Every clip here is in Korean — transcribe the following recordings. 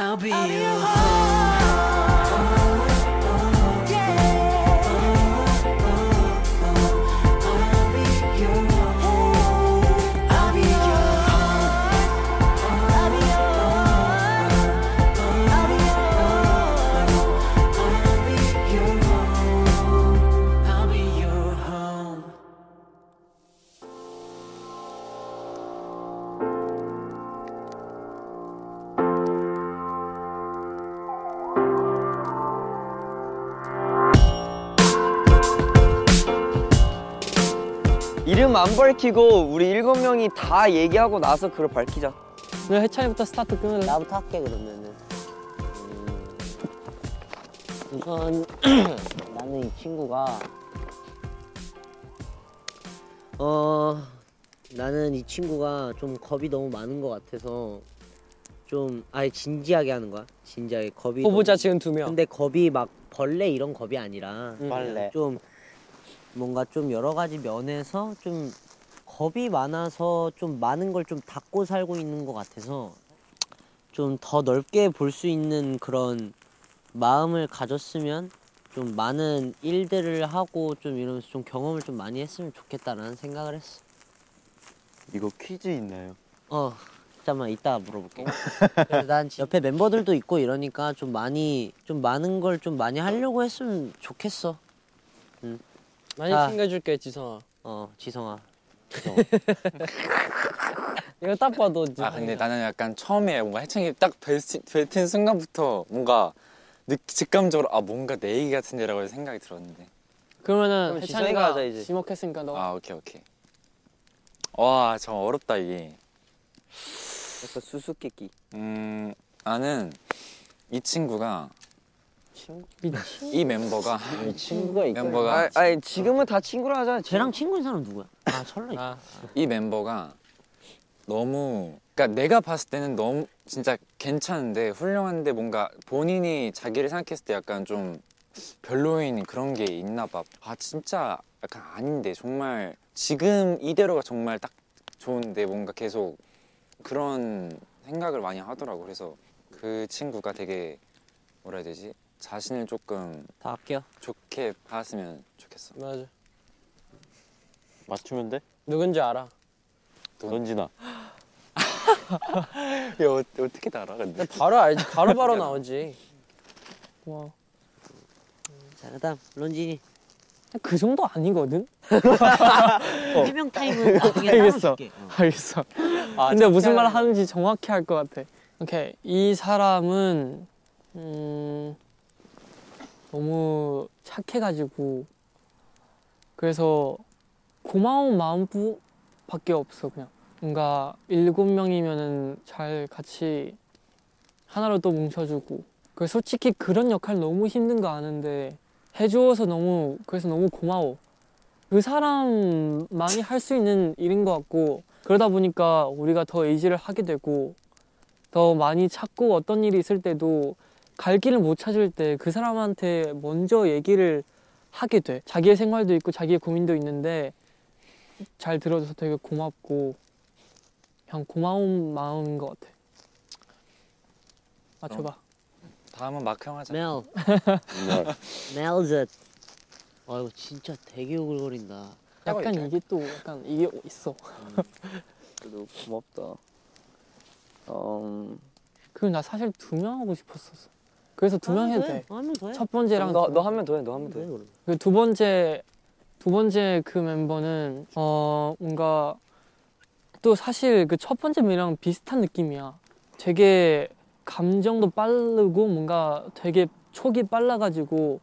I'll be your home. 안 밝히고 우리 일곱 명이 다 얘기하고 나서 그걸 밝히자. 그럼 해찬이부터 스타트 끊을래? 나부터 할게 그러면은 음, 우선 나는 이 친구가 어 나는 이 친구가 좀 겁이 너무 많은 것 같아서 좀 아예 진지하게 하는 거야 진지하게 겁이 후보자 너무- 지금 두 명. 근데 겁이 막 벌레 이런 겁이 아니라 벌레. 좀 뭔가 좀 여러 가지 면에서 좀 겁이 많아서 좀 많은 걸 좀 닫고 살고 있는 것 같아서 좀 더 넓게 볼 수 있는 그런 마음을 가졌으면 좀 많은 일들을 하고 좀 이러면서 좀 경험을 좀 많이 했으면 좋겠다라는 생각을 했어. 이거 퀴즈 있나요? 어, 잠깐만 이따 물어볼게. 그래서 난 옆에 멤버들도 있고 이러니까 좀 많이 좀 많은 걸 좀 많이 하려고 했으면 좋겠어. 많이 아. 챙겨줄게 지성아. 어, 지성아. 이거 딱 봐도 아 근데 나는 약간 처음에 뭔가 해창이 딱 뵐- 뵐튼 순간부터 뭔가 느, 직감적으로 아 뭔가 내 얘기 같은데라고 생각이 들었는데 그러면은 그럼 지성이가 해찬이가 하자, 이제. 지목했으니까 너. 아 오케이 오케이 와저 어렵다 이게 약간 수수께끼. 음 나는 이 친구가 미친. 이 멤버가 이 친구가 있고. 멤버가 아, 아니 지금은 다 친구로 하자. 쟤랑 친구인 사람 누구야? 아, 철로 있 아, 이 멤버가 너무 그러니까 내가 봤을 때는 너무 진짜 괜찮은데 훌륭한데 뭔가 본인이 자기를 생각했을 때 약간 좀 별로인 그런 게 있나 봐. 아 진짜 약간 아닌데 정말 지금 이대로가 정말 딱 좋은데 뭔가 계속 그런 생각을 많이 하더라고. 그래서 그 친구가 되게 뭐라 해야 되지? 자신을 조금 다 할게요. 좋게 봤으면 좋겠어. 맞아. 맞추면 돼? 누군지 알아. 던지나. 야 어, 어떻게 다 알아 근데? 바로 알지. 바로 바로 나오지. 와. 자, 그다음 런진이 그 정도 아니거든. 해명 타임은 나중에 알겠어. 줄게. 어. 알겠어. 아, 근데 무슨 말 하는지 정확히 할 것 같아. 오케이. 이 사람은 음, 너무 착해가지고 그래서 고마운 마음뿐밖에 없어 그냥. 뭔가 일곱 명이면은 잘 같이 하나로 또 뭉쳐주고. 그 솔직히 그런 역할 너무 힘든 거 아는데 해주어서 너무 그래서 너무 고마워. 그 사람만이 할 수 있는 일인 것 같고 그러다 보니까 우리가 더 의지를 하게 되고 더 많이 찾고 어떤 일이 있을 때도 갈 길을 못 찾을 때 그 사람한테 먼저 얘기를 하게 돼. 자기의 생활도 있고 자기의 고민도 있는데 잘 들어줘서 되게 고맙고 그냥 고마운 마음인 것 같아. 맞춰봐. 다음은 마크 형 하자. 멜. 멜즈. 아 이거 진짜 되게 오글거린다. 약간 이게 또 약간 이게 있어. 그래도 고맙다. 음, 그리고 나 사실 두 명 하고 싶었었어. 그래서 두 명 해도 돼. 하면 돼. 첫 번째랑 너너 하면 돼. 너 하면 돼. 그럼. 그두 번째 두 번째 그 멤버는 어 뭔가 또 사실 그 첫 번째 멤버랑 비슷한 느낌이야. 되게 감정도 빠르고 뭔가 되게 촉이 빨라가지고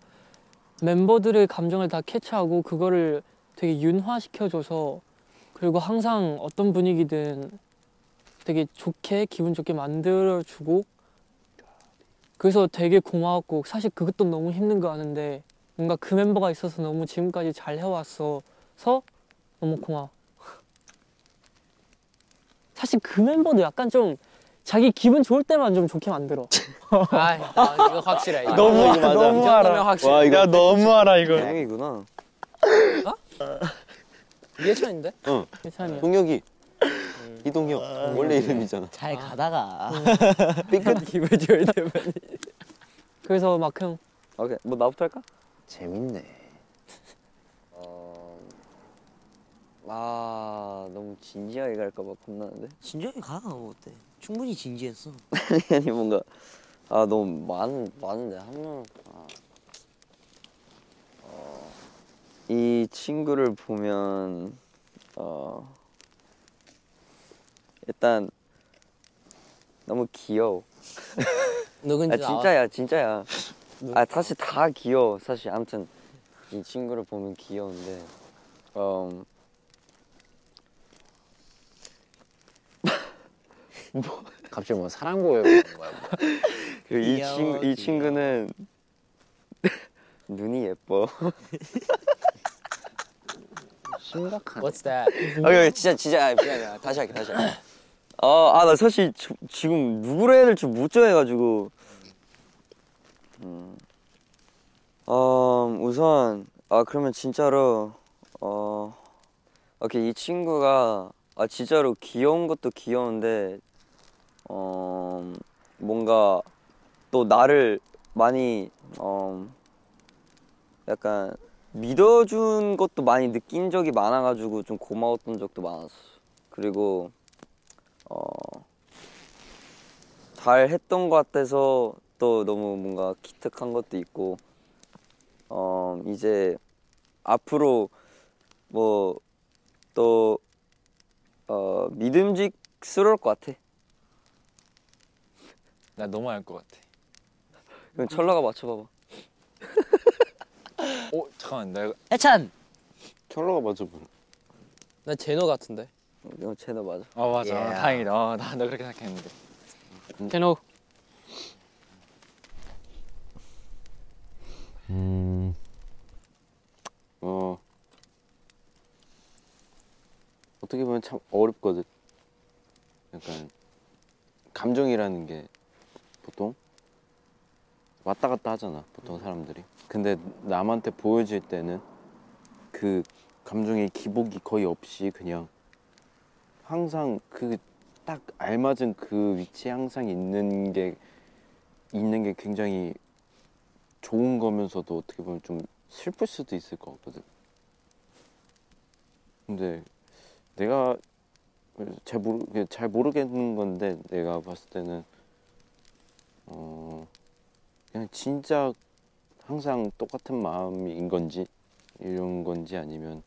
멤버들의 감정을 다 캐치하고 그거를 되게 윤화시켜줘서 그리고 항상 어떤 분위기든 되게 좋게 기분 좋게 만들어주고 그래서 되게 고마웠고 사실 그것도 너무 힘든 거 아는데 뭔가 그 멤버가 있어서 너무 지금까지 잘 해왔어서 너무 고마워. 사실 그 멤버도 약간 좀 자기 기분 좋을 때만 좀 좋게 만들어. 아, 이거 확실해. 이거. 너무 이 정도면 알아. 확실해. 와 이거 너무 알아 이거. 다행이구나. 예찬인데? 응. 예찬이야. 동혁이. 희동이 형 원래 이름이잖아. 잘 가다가 삐끗 기분 좋을 때만. 그래서 막 그냥 오케이 뭐 나부터 할까? 재밌네. 어... 아 너무 진지하게 갈까 봐 겁나는데 진지하게 가. 뭐 어때? 충분히 진지했어. 아니 뭔가 아 너무 많은 많은데 한 명. 아. 어, 이 친구를 보면 어 일단 너무 귀여워. 누군지 아 진짜야 진짜야. 아 사실 다 귀여워 사실 아무튼 이 친구를 보면 귀여운데 음 갑자기 뭐 사랑 고백 이런 거야. 뭐. 그리고 이 친구 이 귀여워. 친구는 눈이 예뻐. 심각한. What's that? 아 이거 진짜 진짜 아, 미안해 다시 할게 다시 할게. 아 나 사실 지, 지금 누구로 해야 될지 못 정해가지고. 음. 어 우선 아 그러면 진짜로 어 오케이 이 친구가 아 진짜로 귀여운 것도 귀여운데 어 뭔가 또 나를 많이 어 약간 믿어준 것도 많이 느낀 적이 많아가지고 좀 고마웠던 적도 많았어. 그리고 어, 잘 했던 것 같아서 또 너무 뭔가 기특한 것도 있고, 어, 이제 앞으로 뭐또 어, 믿음직스러울 것 같아. 나 너무 알 것 같아. 그럼 철러가 맞춰봐봐. 어 잠깐만 나 이거 해찬. 철러가 맞아 보여. 나 제노 같은데. 이거 채너 맞아. 아 맞아 Yeah. 다행이다. 어, 나나 그렇게 생각했는데. 제노. 음. 어. 어떻게 보면 참 어렵거든. 약간 감정이라는 게 보통 왔다 갔다 하잖아. 보통 사람들이. 근데 남한테 보여질 때는 그 감정의 기복이 거의 없이 그냥 항상 그 딱 알맞은 그 위치에 항상 있는 게 있는 게 굉장히 좋은 거면서도 어떻게 보면 좀 슬플 수도 있을 것 같거든. 근데 내가 잘 모르 잘 모르겠는 건데 내가 봤을 때는 어 그냥 진짜 항상 똑같은 마음인 건지 이런 건지 아니면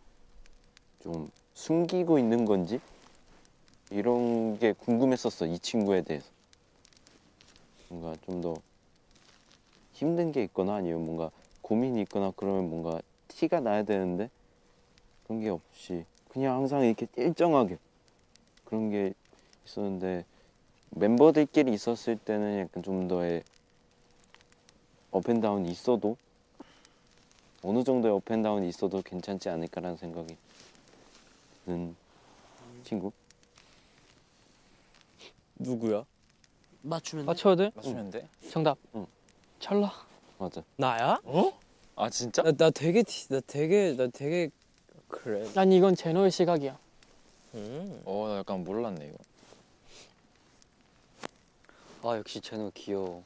좀 숨기고 있는 건지 이런 게 궁금했었어 이 친구에 대해서. 뭔가 좀 더 힘든 게 있거나 아니면 뭔가 고민이 있거나 그러면 뭔가 티가 나야 되는데 그런 게 없이 그냥 항상 이렇게 일정하게 그런 게 있었는데 멤버들끼리 있었을 때는 약간 좀 더의 up and down이 있어도 어느 정도의 up and down이 있어도 괜찮지 않을까라는 생각이 드는 친구 누구야? 맞추면 돼? 맞춰도 돼? 맞추면 돼? 정답. 응. 천러. 맞아 나야? 아 진짜? 나, 나 되게 티- 나 되게 나 되게 그래. 난 이건 제노의 시각이야. 음. 어 나 약간 몰랐네 이거. 아 역시 채너 귀여워.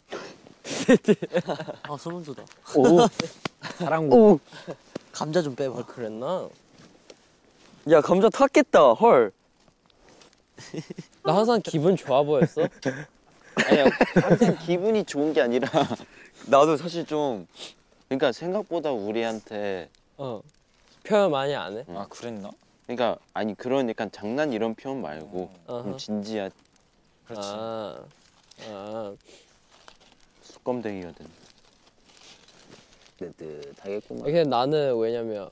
아 돋아. 오 사랑 고백. 감자 좀 빼봐. 아 그랬나? 야 감자 탔겠다. 헐. 나 항상 기분 좋아 보였어. 아니야 항상 기분이 좋은 게 아니라 나도 사실 좀 그러니까 생각보다 우리한테 어. 표현 많이 안 해. 아 그랬나? 그러니까 아니 그런 약간 장난 이런 표현 말고 좀 어허. 진지한 그렇지. 아. 아. 수검댕이거든. 뜨뜻하겠구만. 근데 나는 왜냐면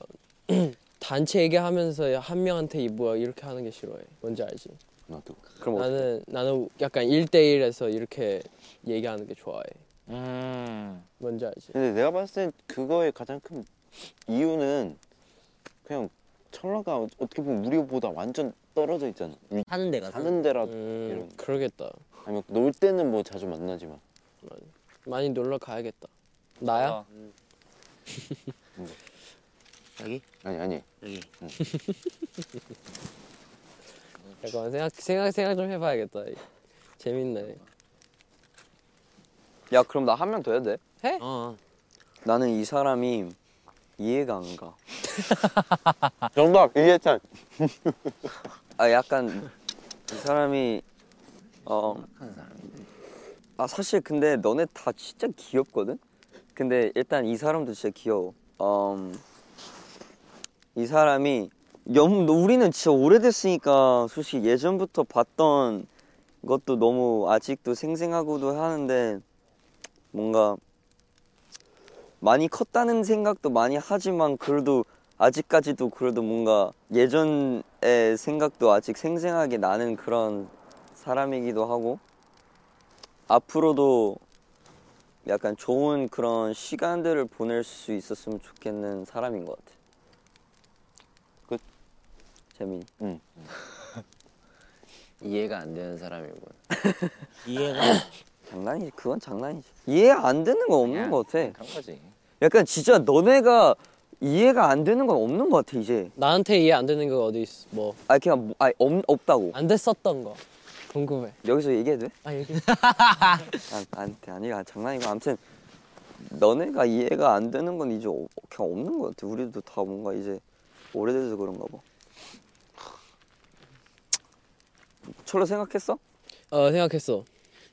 단체 얘기하면서 한 명한테 이 뭐야 이렇게 하는 게 싫어해. 뭔지 알지? 나도. 그럼 어떡해? 나는 나는 약간 1대1에서 이렇게 얘기하는 게 좋아해. 음. 뭔지 알지? 근데 내가 봤을 땐 그거의 가장 큰 이유는 그냥 철라가 어떻게 보면 우리보다 완전 떨어져 있잖아. 위- 사는 데가 사는 데라 음. 이런. 그러겠다. 아니면 놀 때는 뭐 자주 만나지만. 많이 놀러 가야겠다. 나야? 아, 여기 아니 아니. 여기. 잠깐만 생각 생각 생각 좀 해봐야겠다. 재밌네. 야 그럼 나 한 명 더 해도 돼? 어. 나는 이 사람이 이해가 안 가. 정답 이해찬. 아 약간 이 사람이 어. 아 사실 근데 너네 다 진짜 귀엽거든. 근데 일단 이 사람도 진짜 귀여워. 음, 이 사람이 영 우리는 진짜 오래됐으니까 솔직히 예전부터 봤던 것도 너무 아직도 생생하고도 하는데 뭔가 많이 컸다는 생각도 많이 하지만 그래도 아직까지도 그래도 뭔가 예전의 생각도 아직 생생하게 나는 그런 사람이기도 하고 앞으로도 약간 좋은 그런 시간들을 보낼 수 있었으면 좋겠는 사람인 것 같아. 끝. 재민. 이해가 안 되는 사람이군. 이해가 장난이지. 그건 장난이지. 이해 안 되는 건 없는 것 같아. 그런 거지. 약간 진짜 너네가 이해가 안 되는 건 없는 것 같아 이제. 나한테 이해 안 되는 거 어디 있어? 뭐안아 그냥 뭐- 아니 없, 없다고. 됐었던 거 궁금해. 여기서 얘기해도 돼? 아 얘기. 아, 아니, 아니, 아, 장난이고 아무튼 너네가 이해가 안 되는 건 이제 어- 그냥 없는 것 같아. 우리도 다 뭔가 이제 오래돼서 그런가 봐. 철로 생각했어? 어 생각했어.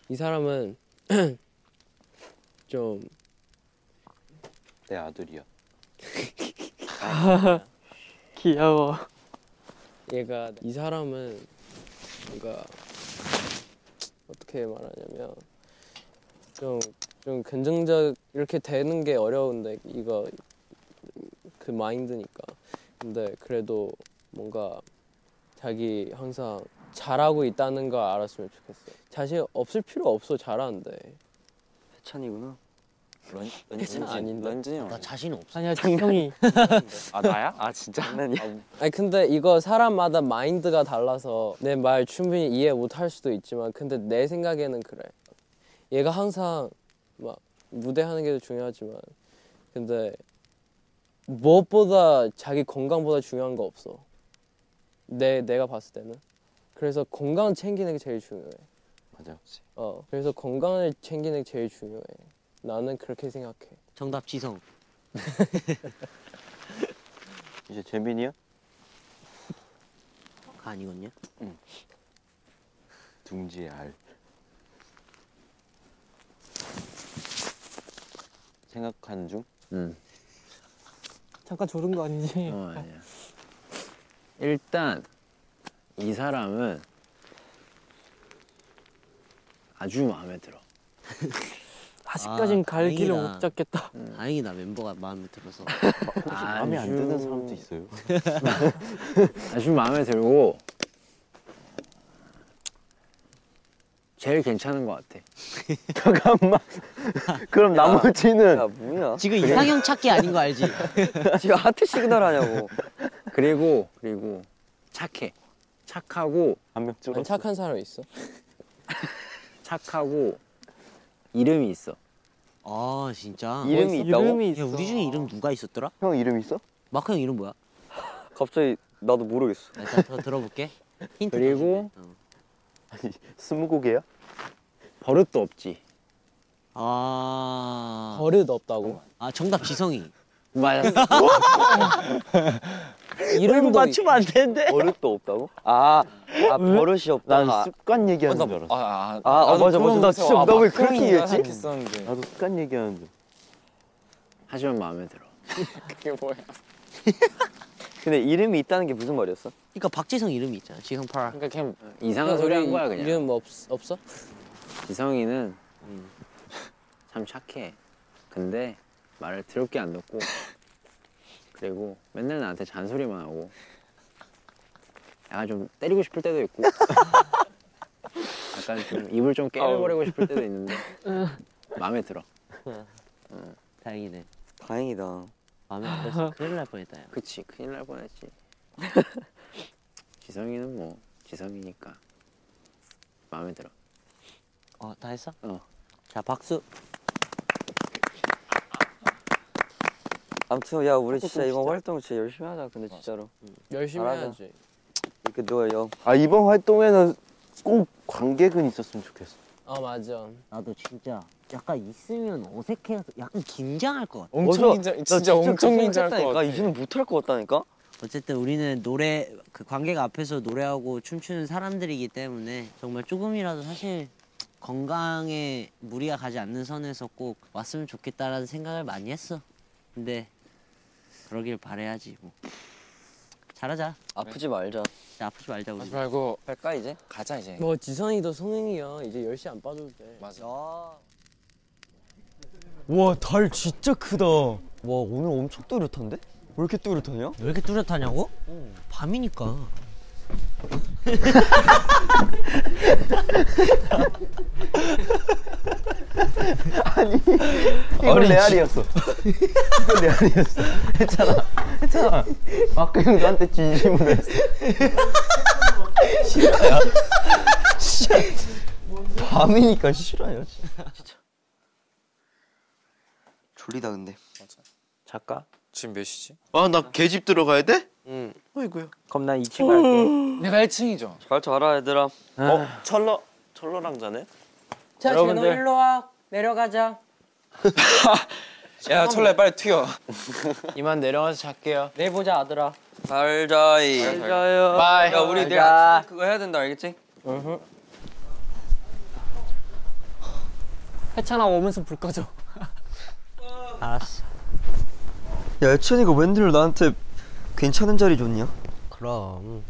이 사람은 좀 내 아들이야. 귀여워. 얘가 이 사람은 뭔가 어떻게 말하냐면 좀 좀 긍정적 이렇게 되는 게 어려운데 이거 그 마인드니까 근데 그래도 뭔가 자기 항상 잘하고 있다는 걸 알았으면 좋겠어 자신 없을 필요 없어 잘하는데 해찬이구나. 런, 런쥔이 아닌데? 런쥔이 형. 나 자신 없어. 아니야 지성이. 아 나야? 아 진짜? 장난이야. 아니 근데 이거 사람마다 마인드가 달라서 내 말 충분히 이해 못 할 수도 있지만 근데 내 생각에는 그래. 얘가 항상 막 무대 하는 게 중요하지만 근데 무엇보다 자기 건강보다 중요한 거 없어. 내 내가 봤을 때는. 그래서 건강 챙기는 게 제일 중요해. 맞아. 어. 그래서 건강을 챙기는 게 제일 중요해. 나는 그렇게 생각해. 정답 지성. 이제 재민이야? 가 아니거든요. 둥지의 알. 생각한 중? 응. 잠깐 졸은 거 아니지? 어 아니야. 일단 이 사람은 아주 마음에 들어. 아직까진 아, 갈 길을 다행이다. 못 잡겠다. 다행이다 멤버가 마음에 들어서. 마음에 안 드는 사람도 있어요. 아주 마음에 들고 제일 괜찮은 것 같아. 잠깐만. 그럼 나머지는 야 뭐야? 지금 이상형 찾기 아닌 거 알지? 지금 하트 시그널 하냐고. 그리고 그리고 착해. 착하고 아니. 착한 사람 있어? 착하고 이름이 있어. 아 진짜. 이름이 있다고? 이름이 야 있어. 우리 중에 이름 누가 있었더라? 형 이름 있어? 마크 형 이름 뭐야? 갑자기 나도 모르겠어. 나 일단 더 들어볼게. 힌트. 그리고. 어. 스무고개야? 버릇도 없지. 아. 버릇 없다고? 아 정답 지성이. 맞았어. 이름도 맞추면 안 되는데. 버릇도 없다고? 아, 아 버릇이 없다. 난 습관 얘기하는 줄 알았어. 아, 아, 아, 맞아, 맞아. 나 진짜 나 왜 그렇게 이해했지? 생각했었는데. 나도 습관 얘기하는 줄. 하지만 마음에 들어. 그게 뭐야? 근데 이름이 있다는 게 무슨 말이었어? 그러니까 박지성 이름이 있잖아. 지성 팔. 그러니까 그냥 이상한 소리 한 거야 그냥. 이름 없, 없어? 지성이는 참 착해. 근데 말을 더럽게 안 듣고 그리고 맨날 나한테 잔소리만 하고 약간 좀 때리고 싶을 때도 있고 약간 좀 입을 좀 깨물버리고 싶을 때도 있는데 마음에 들어. 다행이네. 다행이다. 마음에 들어서 큰일 날 뻔했다. 야. 그치 큰일 날 뻔했지. 지성이는 뭐 지성이니까 마음에 들어. 어, 다 했어? 어. 자, 박수. 아무튼 야 우리 진짜 이번 활동 진짜 열심히 하자. 근데 진짜로. 열심히 잘하자. 해야지. 그도요. 아 이번 활동에는 꼭 관객은 있었으면 좋겠어. 어 맞아. 나도 진짜 약간 있으면 어색해서 약간 긴장할 것 같아. 엄청 긴장 진짜 엄청 긴장할 것나 같아. 이제는 못할 것 같다니까. 어쨌든 우리는 노래 그 관객 앞에서 노래하고 춤추는 사람들이기 때문에 정말 조금이라도 사실 건강에 무리가 가지 않는 선에서 꼭 왔으면 좋겠다라는 생각을 많이 했어. 근데 그러길 바래야지 뭐. 잘하자. 아프지 말자. 진짜 아프지 말자 우리. 하지 말고 할까 이제? 가자 이제. 뭐 지선이 더 성행이야. 이제 10시 안 빠져도 돼. 맞아. 와 달 진짜 크다. 와 오늘 엄청 뚜렷한데? 왜 이렇게 뚜렷하냐? 왜 이렇게 뚜렷하냐고? 밤이니까. 이거 레알이었어. 이거 레알이었어. 했잖아. 했잖아. 마크 형 너한테 진심으로 했어. 싫어요. 밤이니까 싫어요. 진짜. 졸리다 근데. 잠깐. 지금 몇 시지? 아 나 개집 들어가야 돼? 응. 어이구야. 그럼 난 2층 갈게. 내가 1층이죠. 잘 자라 얘들아. 어 철러 철러랑 자네? 자, 여러분들. 제노 일로 와. 내려가자. 야 천러 빨리 튀어. 이만 내려가서 잘게요. 내일 보자 얘들아. 잘 자이. 잘 자요. Bye. 야 우리 잘 내일 자. 아침에 그거 해야 된다 알겠지? 해찬아 오면서 불 꺼줘. 알았어. 야 해찬이가 웬일로 나한테 괜찮은 자리 줬냐? 그럼.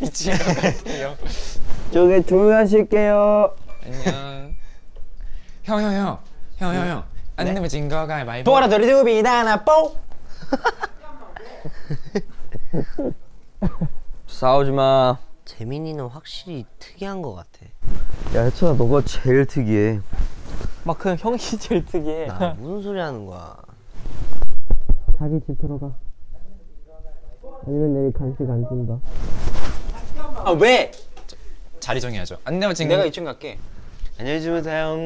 미친 것 같아요. 저기 조용하실게요. 안녕. 형 형 형. 형 형 형. 안 내면 진거 가위바위보. 보라 도리두비 나나 뽀. 싸우지 마. 재민이는 확실히 특이한 것 같아. 야 혜천아 너가 제일 특이해. 마크 형 형이 제일 특이해. 나 무슨 소리 하는 거야? 자기 집 들어가. 아니면 내일 간식 안 준다. 아 왜? 자리 정해야죠. 안 내면 진 내가 거. 2층 갈게. 안녕히 주무세요.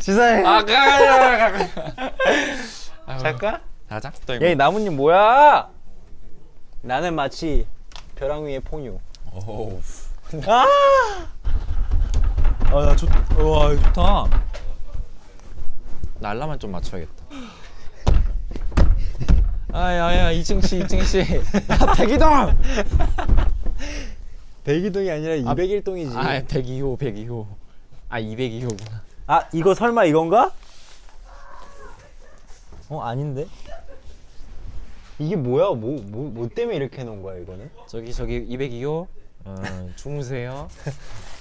지사해. 아 가. 잘까? 가자. 얘 나뭇잎 뭐야? 나는 마치 벼랑 위의 포뇨. 오. 아! 아나 좋. 와 좋다. 나 알람만 좀 맞춰야겠다. 아야야 이승 씨 이승 씨. 야 백이동! 백이동이 아니라 201동이지. 아 102호 102호. 아 202호구나. 아 이거 설마 이건가? 어 아닌데? 이게 뭐야? 뭐 뭐 뭐 때문에 이렇게 해놓은 거야 이거는? 저기 저기 202호. 어, 주무세요.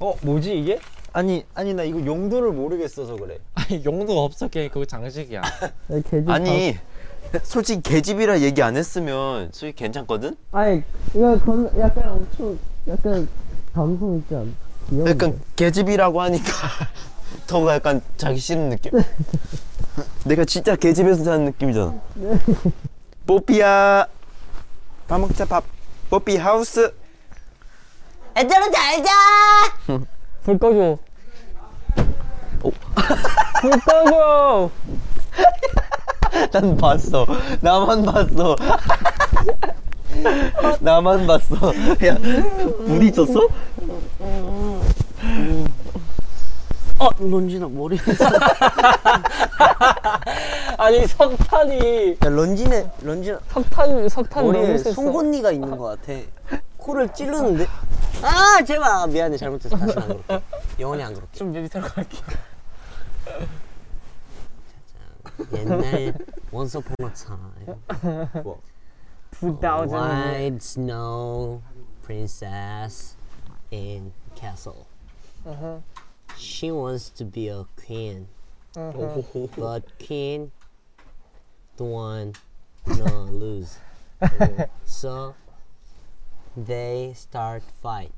어 뭐지 이게? 아니 아니 나 이거 용도를 모르겠어서 그래. 아니 용도 없어 걔 그거 장식이야. 아니 솔직히 개집이라 얘기 안 했으면 솔직히 괜찮거든? 아니 이거 건 약간 엄청 약간 감성 있지 않아? 약간 개집이라고 하니까 더 약간 자기 싫은 느낌? 내가 진짜 개집에서 사는 느낌이잖아. 뽀삐야 밥 먹자 밥. 뽀삐 하우스. 애들아 잘 자. 불 꺼줘. 불 꺼줘. 난 봤어. 나만 봤어. 나만 봤어. 야, 불 있었어? 어 런쥔아 머리에서. 아니 석탄이 야 런쥔의 런쥔아 석탄 석탄 머리에. 송곳니가 있는 것 같아. 코를 찌르는데? 아 제발 아, 미안해 잘못했어 다시 안 그럴게. 영원히 안 그럴게. 좀 밑으로 갈게. 옛날 Once Upon a Time. 2000. White snow princess in castle. She wants to be a queen, but king don't want no lose. so they start fight.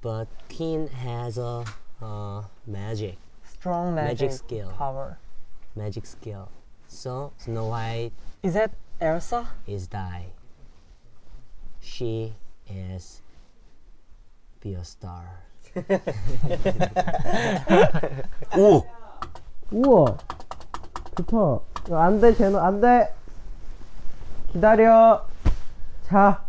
But king has a uh, magic Strong magic, Magic skill. power. magic skill. So Snow White Is that Elsa? is die. She is be a star. 오! 우와 좋다 안돼 제노 안돼 기다려 자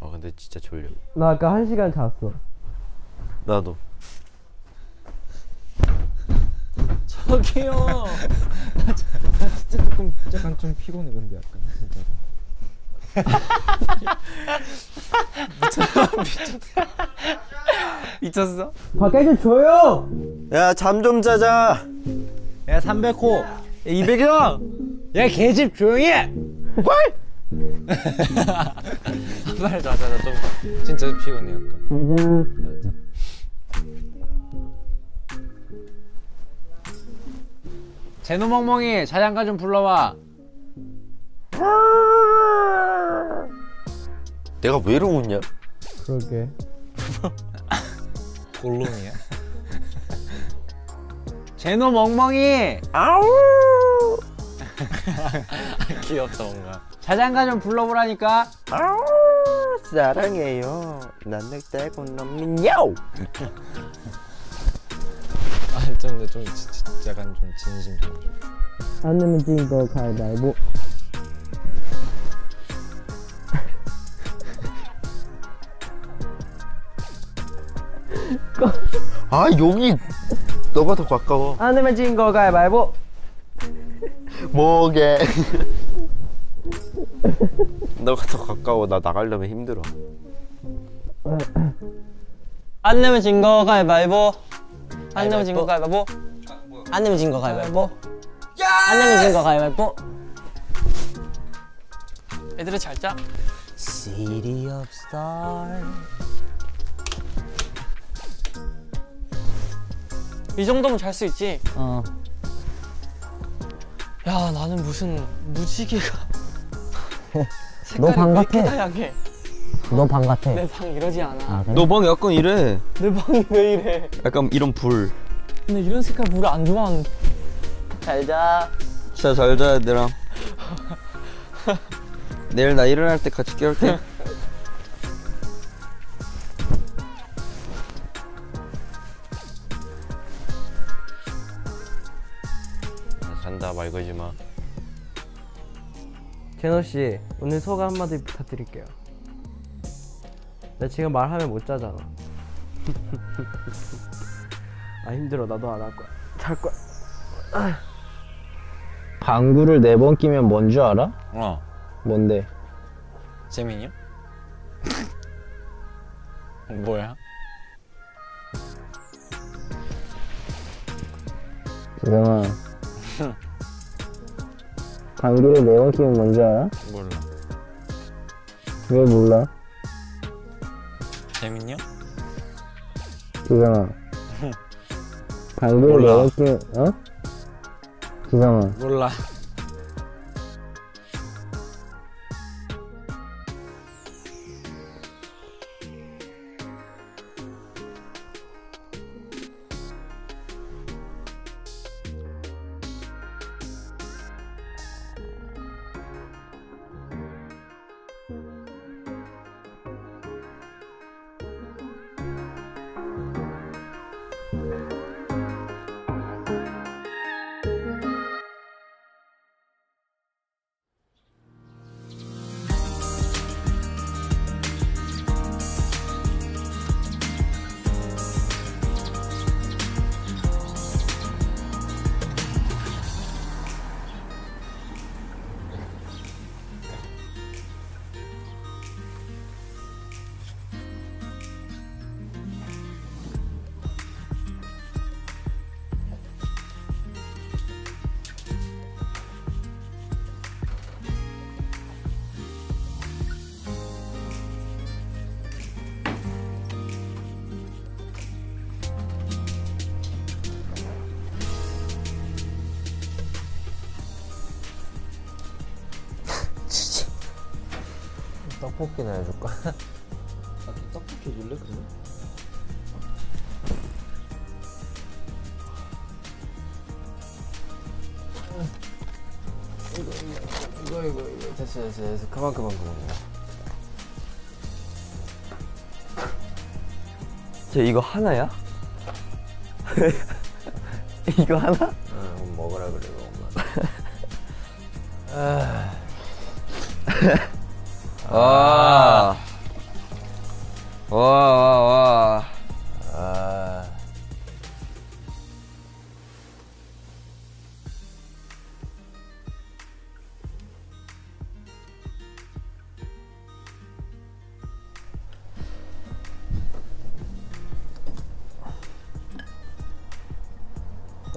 아 근데 진짜 졸려. 나 아까 한 시간 잤어 나도. 저기요. 진짜 조금 약간 좀 피곤해 근데 약간 진짜로. 미쳤어? 밖에 좀 조용 야잠 좀 자자. 야 300호. 200형. 야 개집 조용히 해. 빨리 자자 나좀 진짜 피곤해 약간. 제노 멍멍이 자장가 좀 불러와. 내가 왜 이러고 있냐? 그러게 골룸이야? 제노 멍멍이 귀엽다 뭔가. 자장가 좀 불러보라니까. 사랑해요. 난 늑대고 놈이요. 아좀 근데 좀 지- 지- 약간 좀 진심 좀. 안 내면 진거 가위바위보 아 여기 너가 더 가까워. 안 내면 진거 가위바위보 뭐게? 너가 더 가까워. 나 나가려면 힘들어. 안 내면 진 거 가위바위보. 안 내면 진 거 가위바위보. 안 내면 진 거 가위바위보. 안 내면 진 거 가위바위보. 애들은 잘 자. City of Stars. 이 정도면 잘 수 있지. 어. 야 나는 무슨 무지개가. 너방 같아. 다양해. 너방 같아. 내 방 이러지 않아. 아, 그래? 너방 약간 이래. 내 방이 왜 이래? 약간 이런 불. 근데 이런 색깔 물을 안 좋아하는데. 잘 자. 진짜 잘 자야 되라. 내일 나 일어날 때 같이 깨울게. 나 잔다 말 걸지 마. 제노 씨 오늘 소감 한마디 부탁드릴게요 나 지금 말하면 못 자잖아 아 힘들어 나도 안 할 거야 잘 거야 방구를 네 번 끼면 뭔 줄 알아? 어. 뭔데? 재민이요? 뭐야? 주영아. 방구를 네번 끼면 뭔줄 알아? 몰라. 왜 몰라? 재민이요? 주영아. 방구를 몰라. 네번 끼면 어? 주영아. 몰라. 떡볶이나 해줄까? 떡볶이 해줄래 그러면? 이걸 이거 이거 이거 됐어 됐어 됐어 그만 그만 그만. 쟤 이거 하나야? 이거 하나?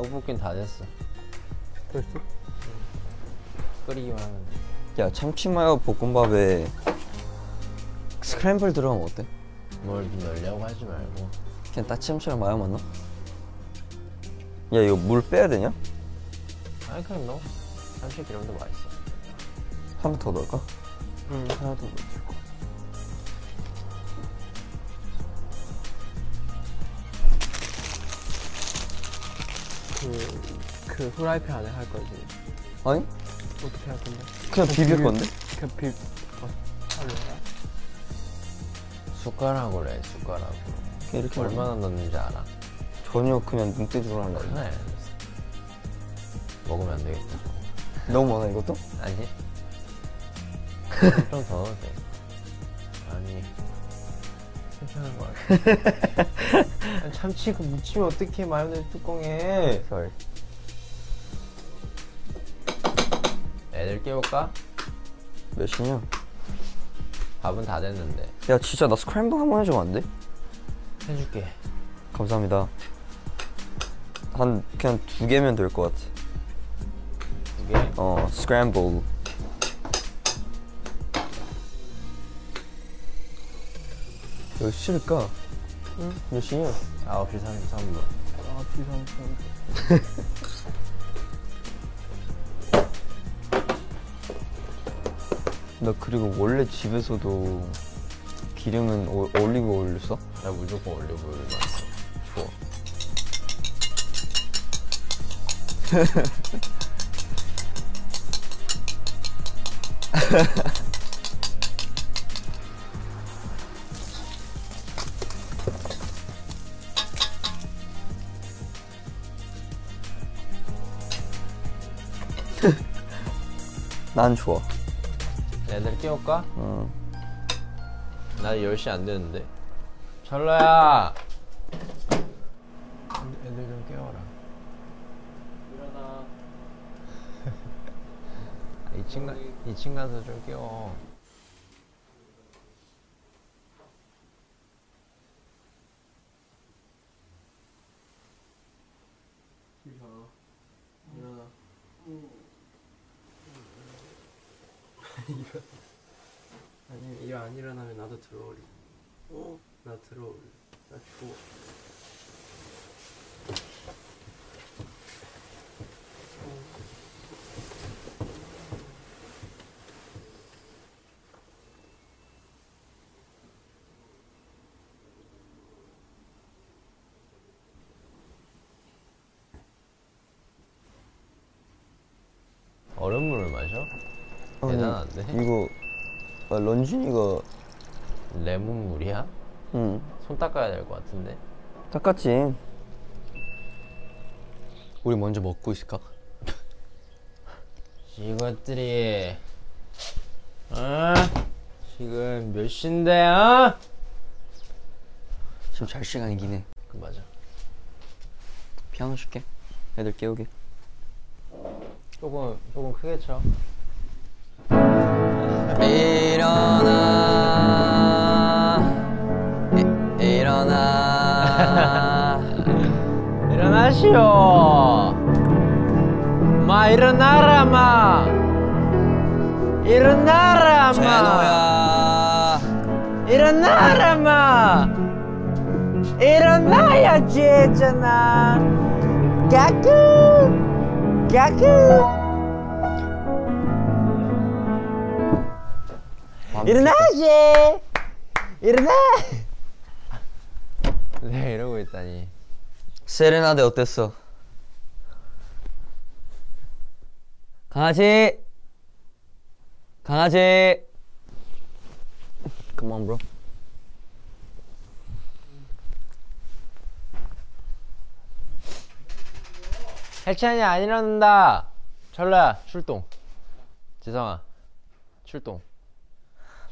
떡볶이는 다 됐어. 벌써? 끓이기만 하면 돼. 야, 참치마요 볶음밥에 스크램블 들어가면 어때? 뭘좀 넣으려고 하지 말고. 그냥 따치함처럼 마요만 넣어? 야, 이거 물 빼야 되냐? 아니 그냥 넣어. 참치 기름도 맛있어. 한번더 넣을까? 응 하나 더 넣자 그, 그 후라이팬 안에 할 거지 아니? 어떻게 할 건데? 그냥 비빌 건데? 그 비... 어, 할래야? 숟가락으로 해 숟가락으로. 그냥 이렇게 얼마나 넣는지 알아? 전혀 그냥 눈대중으로 한다. 그래. 알았어. 먹으면 안 되겠다. 너무 많아, 이것도? 아니. 좀 더 넣어도 돼. 아니. 괜찮은 거 같아 참치 그 묻히면 어떡해 마요네즈 뚜껑에 설. 애들 깨울까? 몇 시냐? 밥은 다 됐는데. 야, 진짜 나 스크램블 한번 해주면 안 돼? 해줄게. 감사합니다. 한, 그냥 두 개면 될 것 같아. 두 개. 어, 스크램블. 몇 시일까? 응? 몇 시냐? 9시 33분. 아 비상 나 그리고 원래 집에서도 기름은 오, 올리브 오일 써? 나 무조건 올리브 오일 맛있어. 좋아. 난 좋아. 깨울까? 어. 나 10시 안 되는데. 철러야! 애들 좀 깨워라 아, 2층, 가, 2층 가서 좀 깨워. 아니 일 안 일어나면 나도 들어올래 어? 나 들어올래 나 추워 얼음물을 마셔? 아니, 대단한데? 이거 아, 런쥔이가 레몬물이야? 응 손 닦아야 될 것 같은데? 닦았지. 우리 먼저 먹고 있을까? 이것들이 어? 지금 몇 시인데 어? 지금 잘 시간이긴 해. 그 맞아 피아노 줄게. 애들 깨우게. 조금 조금 크게 쳐 일어나. 이, 일어나. 일어나시오. 마 일어나라 마. 일어나라 마. 제노야. 일어나라 마. 일어나야지 했잖아. 까꾸 까꾸 일어나지 일어나 내가 이러고 있다니 세레나데 어땠어? 강아지. 강아지. Come on, bro. 해찬이 안 일어난다. 철라야 출동. 지성아 출동.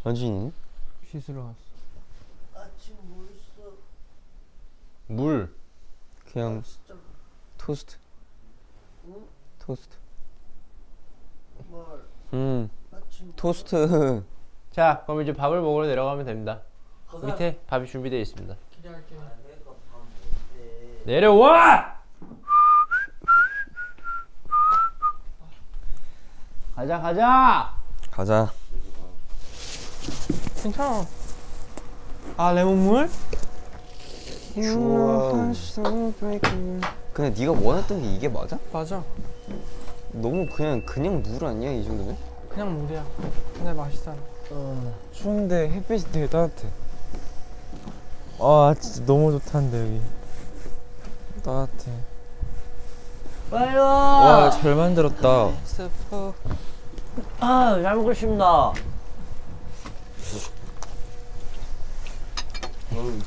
런쥔이? 씻으러 갔어. 물. 그냥 토스트. 토스트. 음. 토스트. 자 그럼 이제 밥을 먹으러 내려가면 됩니다. 밑에 밥이 준비되어 있습니다. 내려와! 가자 가자. 가자. 괜찮아. 아 레몬물? 근데 네가 원했던 게 이게 맞아? 맞아. 너무 그냥 그냥 물 아니야 이 정도면? 그냥 물이야. 근데 맛있잖아. 추운데 햇빛이 되게 따뜻해. 아 진짜 너무 좋다는데 여기. 따뜻해. 와. 와잘 만들었다. 아, 잘 먹겠습니다. 어,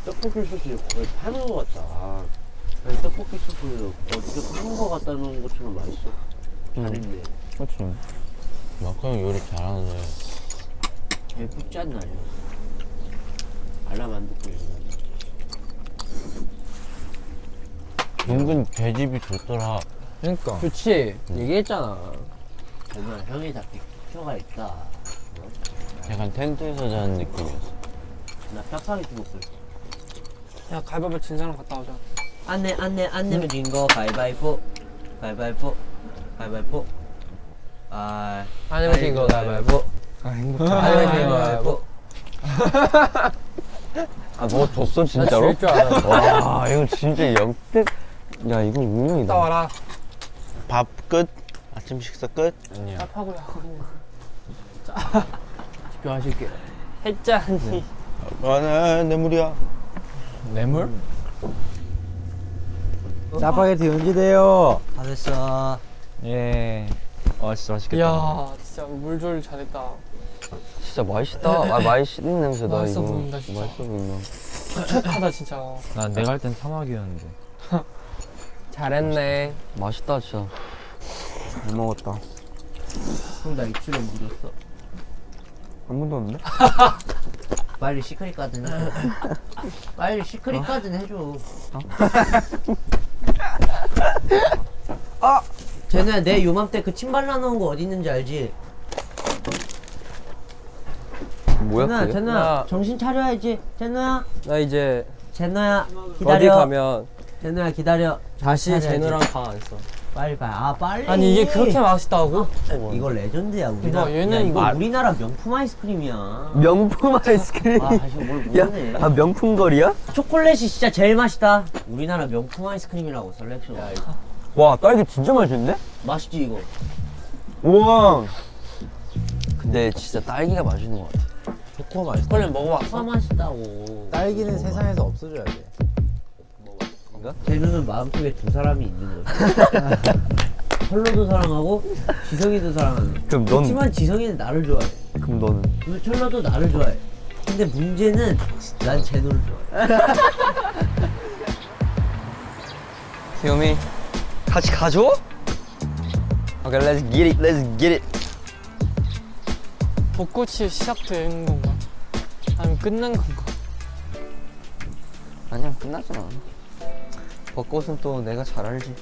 떡볶이 소스 거의 파는 것 같다. 아, 떡볶이 소스 어떻게 파는 것 같다 놓은 것처럼 맛있어. 잘했네. 그렇지. 마카형 요리 잘하는데. 예쁘지 않나요? 알람 안 듣고 있는 은근 배집이 좋더라. 그러니까. 좋지. 얘기했잖아. 정말 형이 잡히 표가 있다. 약간 텐트에서 자는 느낌이었어. 나 먹고 있어. 야 갈바보 진 사람 갔다 오자. 안내 안내 안 내면 진거 가위바위보 가위바위보 가위바위보 아 안 내면 진거 가위바위보. 아안 행복하다. 내면 진거 가위바위보. 아뭐 줬어 진짜로? 알아. 와 이거 진짜 역대. 야 이건 운명이다. 갔다 와라. 밥 끝? 아침 식사 끝? 아니야. 짭하고야. 집중하실게. 했잖니. 아나 내 물이야 뇌물? 짜파게티 연기돼요. 다 됐어 예. 아 진짜 맛있겠다. 이야 진짜 물조리 잘했다. 진짜 맛있다. 아 맛있는 냄새다 맛있어 이거. 보인다, 진짜. 맛있어 보인다. 촉촉하다 진짜. 난 내가 할 땐 사막이었는데. 잘했네. 맛있다 진짜. 잘 먹었다. 형 나 입술에 묻었어 한 번도 없네? 빨리 시크릿 가든 해줘 빨리 시크릿 가든 해줘 아 쟤네 내 요맘때 그 침 발라놓은 거 어디 있는지 알지? 뭐야? 제노야 나- 정신 차려야지 제노야 나 이제 어디 기다려 가면 제노야 기다려 다시. 제노랑 방안 써. 빨리 빨리 아 빨리 아니 이게 그렇게 맛있다고? 이거 레전드야 우리나라 이거 얘는 야, 이거 말- 우리나라 명품 아이스크림이야 명품 아이스크림. 아 다시 뭘 모르네 아 명품 거리야? 초콜릿이 진짜 제일 맛있다 우리나라 명품 아이스크림이라고 셀렉션 와 딸기 진짜 맛있는데? 맛있지 이거 우와. 근데 진짜 딸기가 맛있는 것 같아. 초코 맛있어. 초콜릿 먹어봤어? 아 맛있다고 딸기는 세상에서 없어져야 돼. 쟤는 마음속에 두 사람이 있는 거지 철로도 사랑하고 지성이도 사랑하는 그럼 넌 그렇지만 지성이는 나를 좋아해. 그럼 너는? 그리고 철로도 나를 좋아해. 근데 문제는 난 제노를 좋아해. 귀요미 같이 가줘? 오케이 let's get it let's get it. 벚꽃이 시작되는 건가? 아니면 끝난 건가? 아니야 끝나진 않아 벚꽃은 또 내가 잘 알지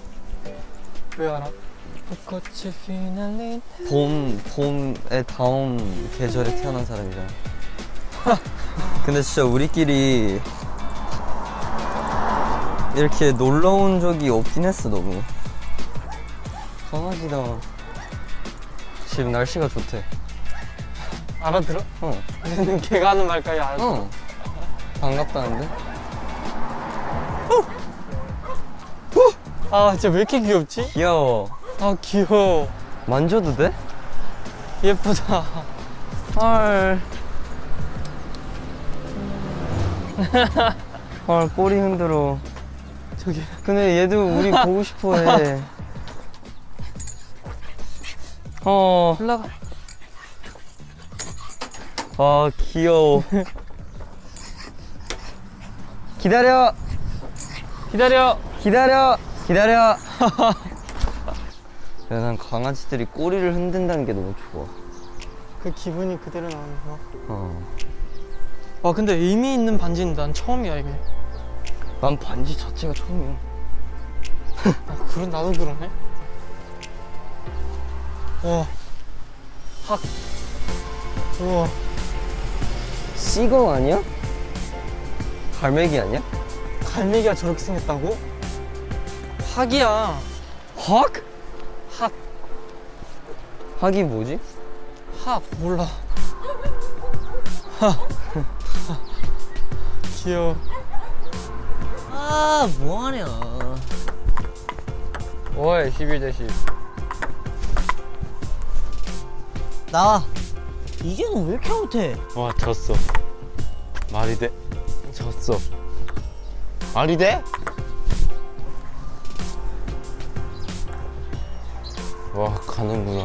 왜 알아? 벚꽃이 휘날린 봄, 봄의 다음 계절에 태어난 사람이잖아 근데 진짜 우리끼리 이렇게 놀러 온 적이 없긴 했어 너무 강아지다 지금 날씨가 좋대 알아들어? 어, 걔가 하는 말까지 알아들어? 어 반갑다는데? 아 진짜 왜 이렇게 귀엽지? 귀여워 아 귀여워 만져도 돼? 예쁘다 헐. 헐, 꼬리 흔들어. 저기 근데 얘도 우리 보고 싶어 해. 어. 올라가 아 귀여워. 기다려. 기다려. 기다려. 기다려. 야, 난 강아지들이 꼬리를 흔든다는 게 너무 좋아. 그 기분이 그대로 나오는 거. 어. 와 근데 의미 있는 반지는 난 처음이야 이게. 난 반지 자체가 처음이야. 아 그래 나도 그러네. 와. 학. 우와. 시공 아니야? 갈매기 아니야? 갈매기가 저렇게 생겼다고? 학이야. 학? 학. 학이 뭐지? 학 몰라. 학. 귀여워. 아 뭐하냐. 5월 11대 10. 나와. 이제는 왜 이렇게 못해? 와 졌어. 말이 돼? 졌어. 말이 돼? 와 가는구나.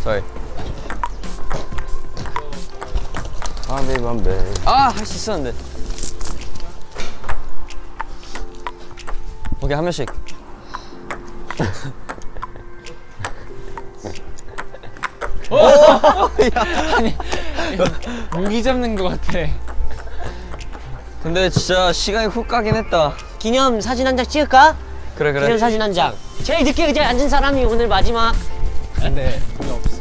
sorry. 아내 맘배. 아, 할 수 있었는데. 오케이, 한 명씩. 무기 잡는 것 같아. 근데 진짜 시간이 훅 가긴 했다. 기념 사진 한 장 찍을까? 그래, 그래. 기념 사진 한 장. 제일 늦게 의자에 앉은 사람이 오늘 마지막. 근데 돈이 없어.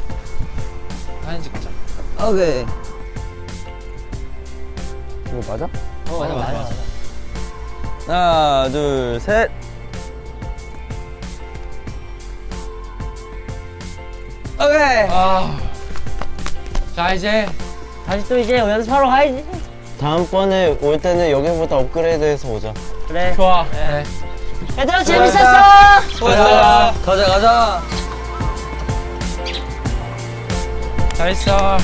사진 찍자. 오케이. 이거 맞아? 맞아 맞아 맞아. 하나, 둘, 셋. 오케이. 아. 자 이제 다시 또 이제 연습하러 가야지. 다음번에 올 때는 여기보다 업그레이드해서 오자. 그래. 좋아. 네. 얘들아 재밌었어. 가자, 가자, 가자. 잘했어.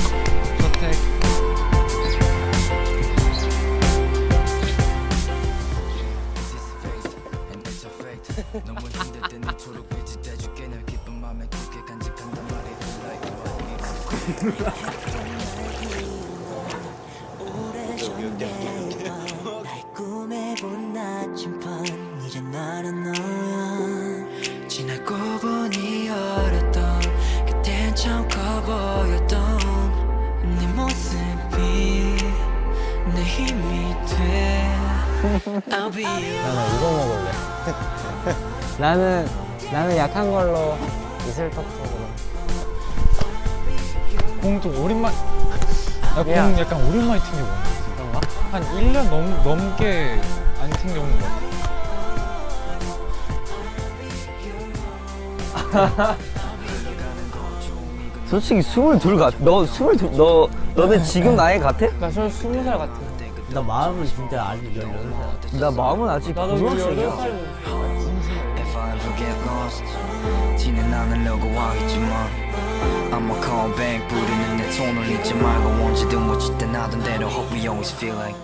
좋대. 날 꿈에 본 나침반 이제 나는 너야 지나고 보니 어렸던 그땐 참 커 보였던 네 모습이 내 힘이 돼 I'll be yours 이거 먹을래. 나는 나는 약한 걸로 이슬떡국으로. 공좀 오랜만. 나공 약간 오랜만에 튕겨보네. 그런가? 한 1년 넘, 넘게 안 튕겨본 것 같아. 솔직히 스물둘 같. 너 스물둘. 너 너는 지금 나이 같아? 나 스무 살 같아. 나 마음은 진짜 아직 18살. 나 마음은 아직 고등학생이야. 열여덟 살. If I ever get lost 티는 않으려고 하겠지만 I'ma call back 부르는 내 톤을 잊지 말고 언제든 멋질 땐 하던 대로 Hope we always feel like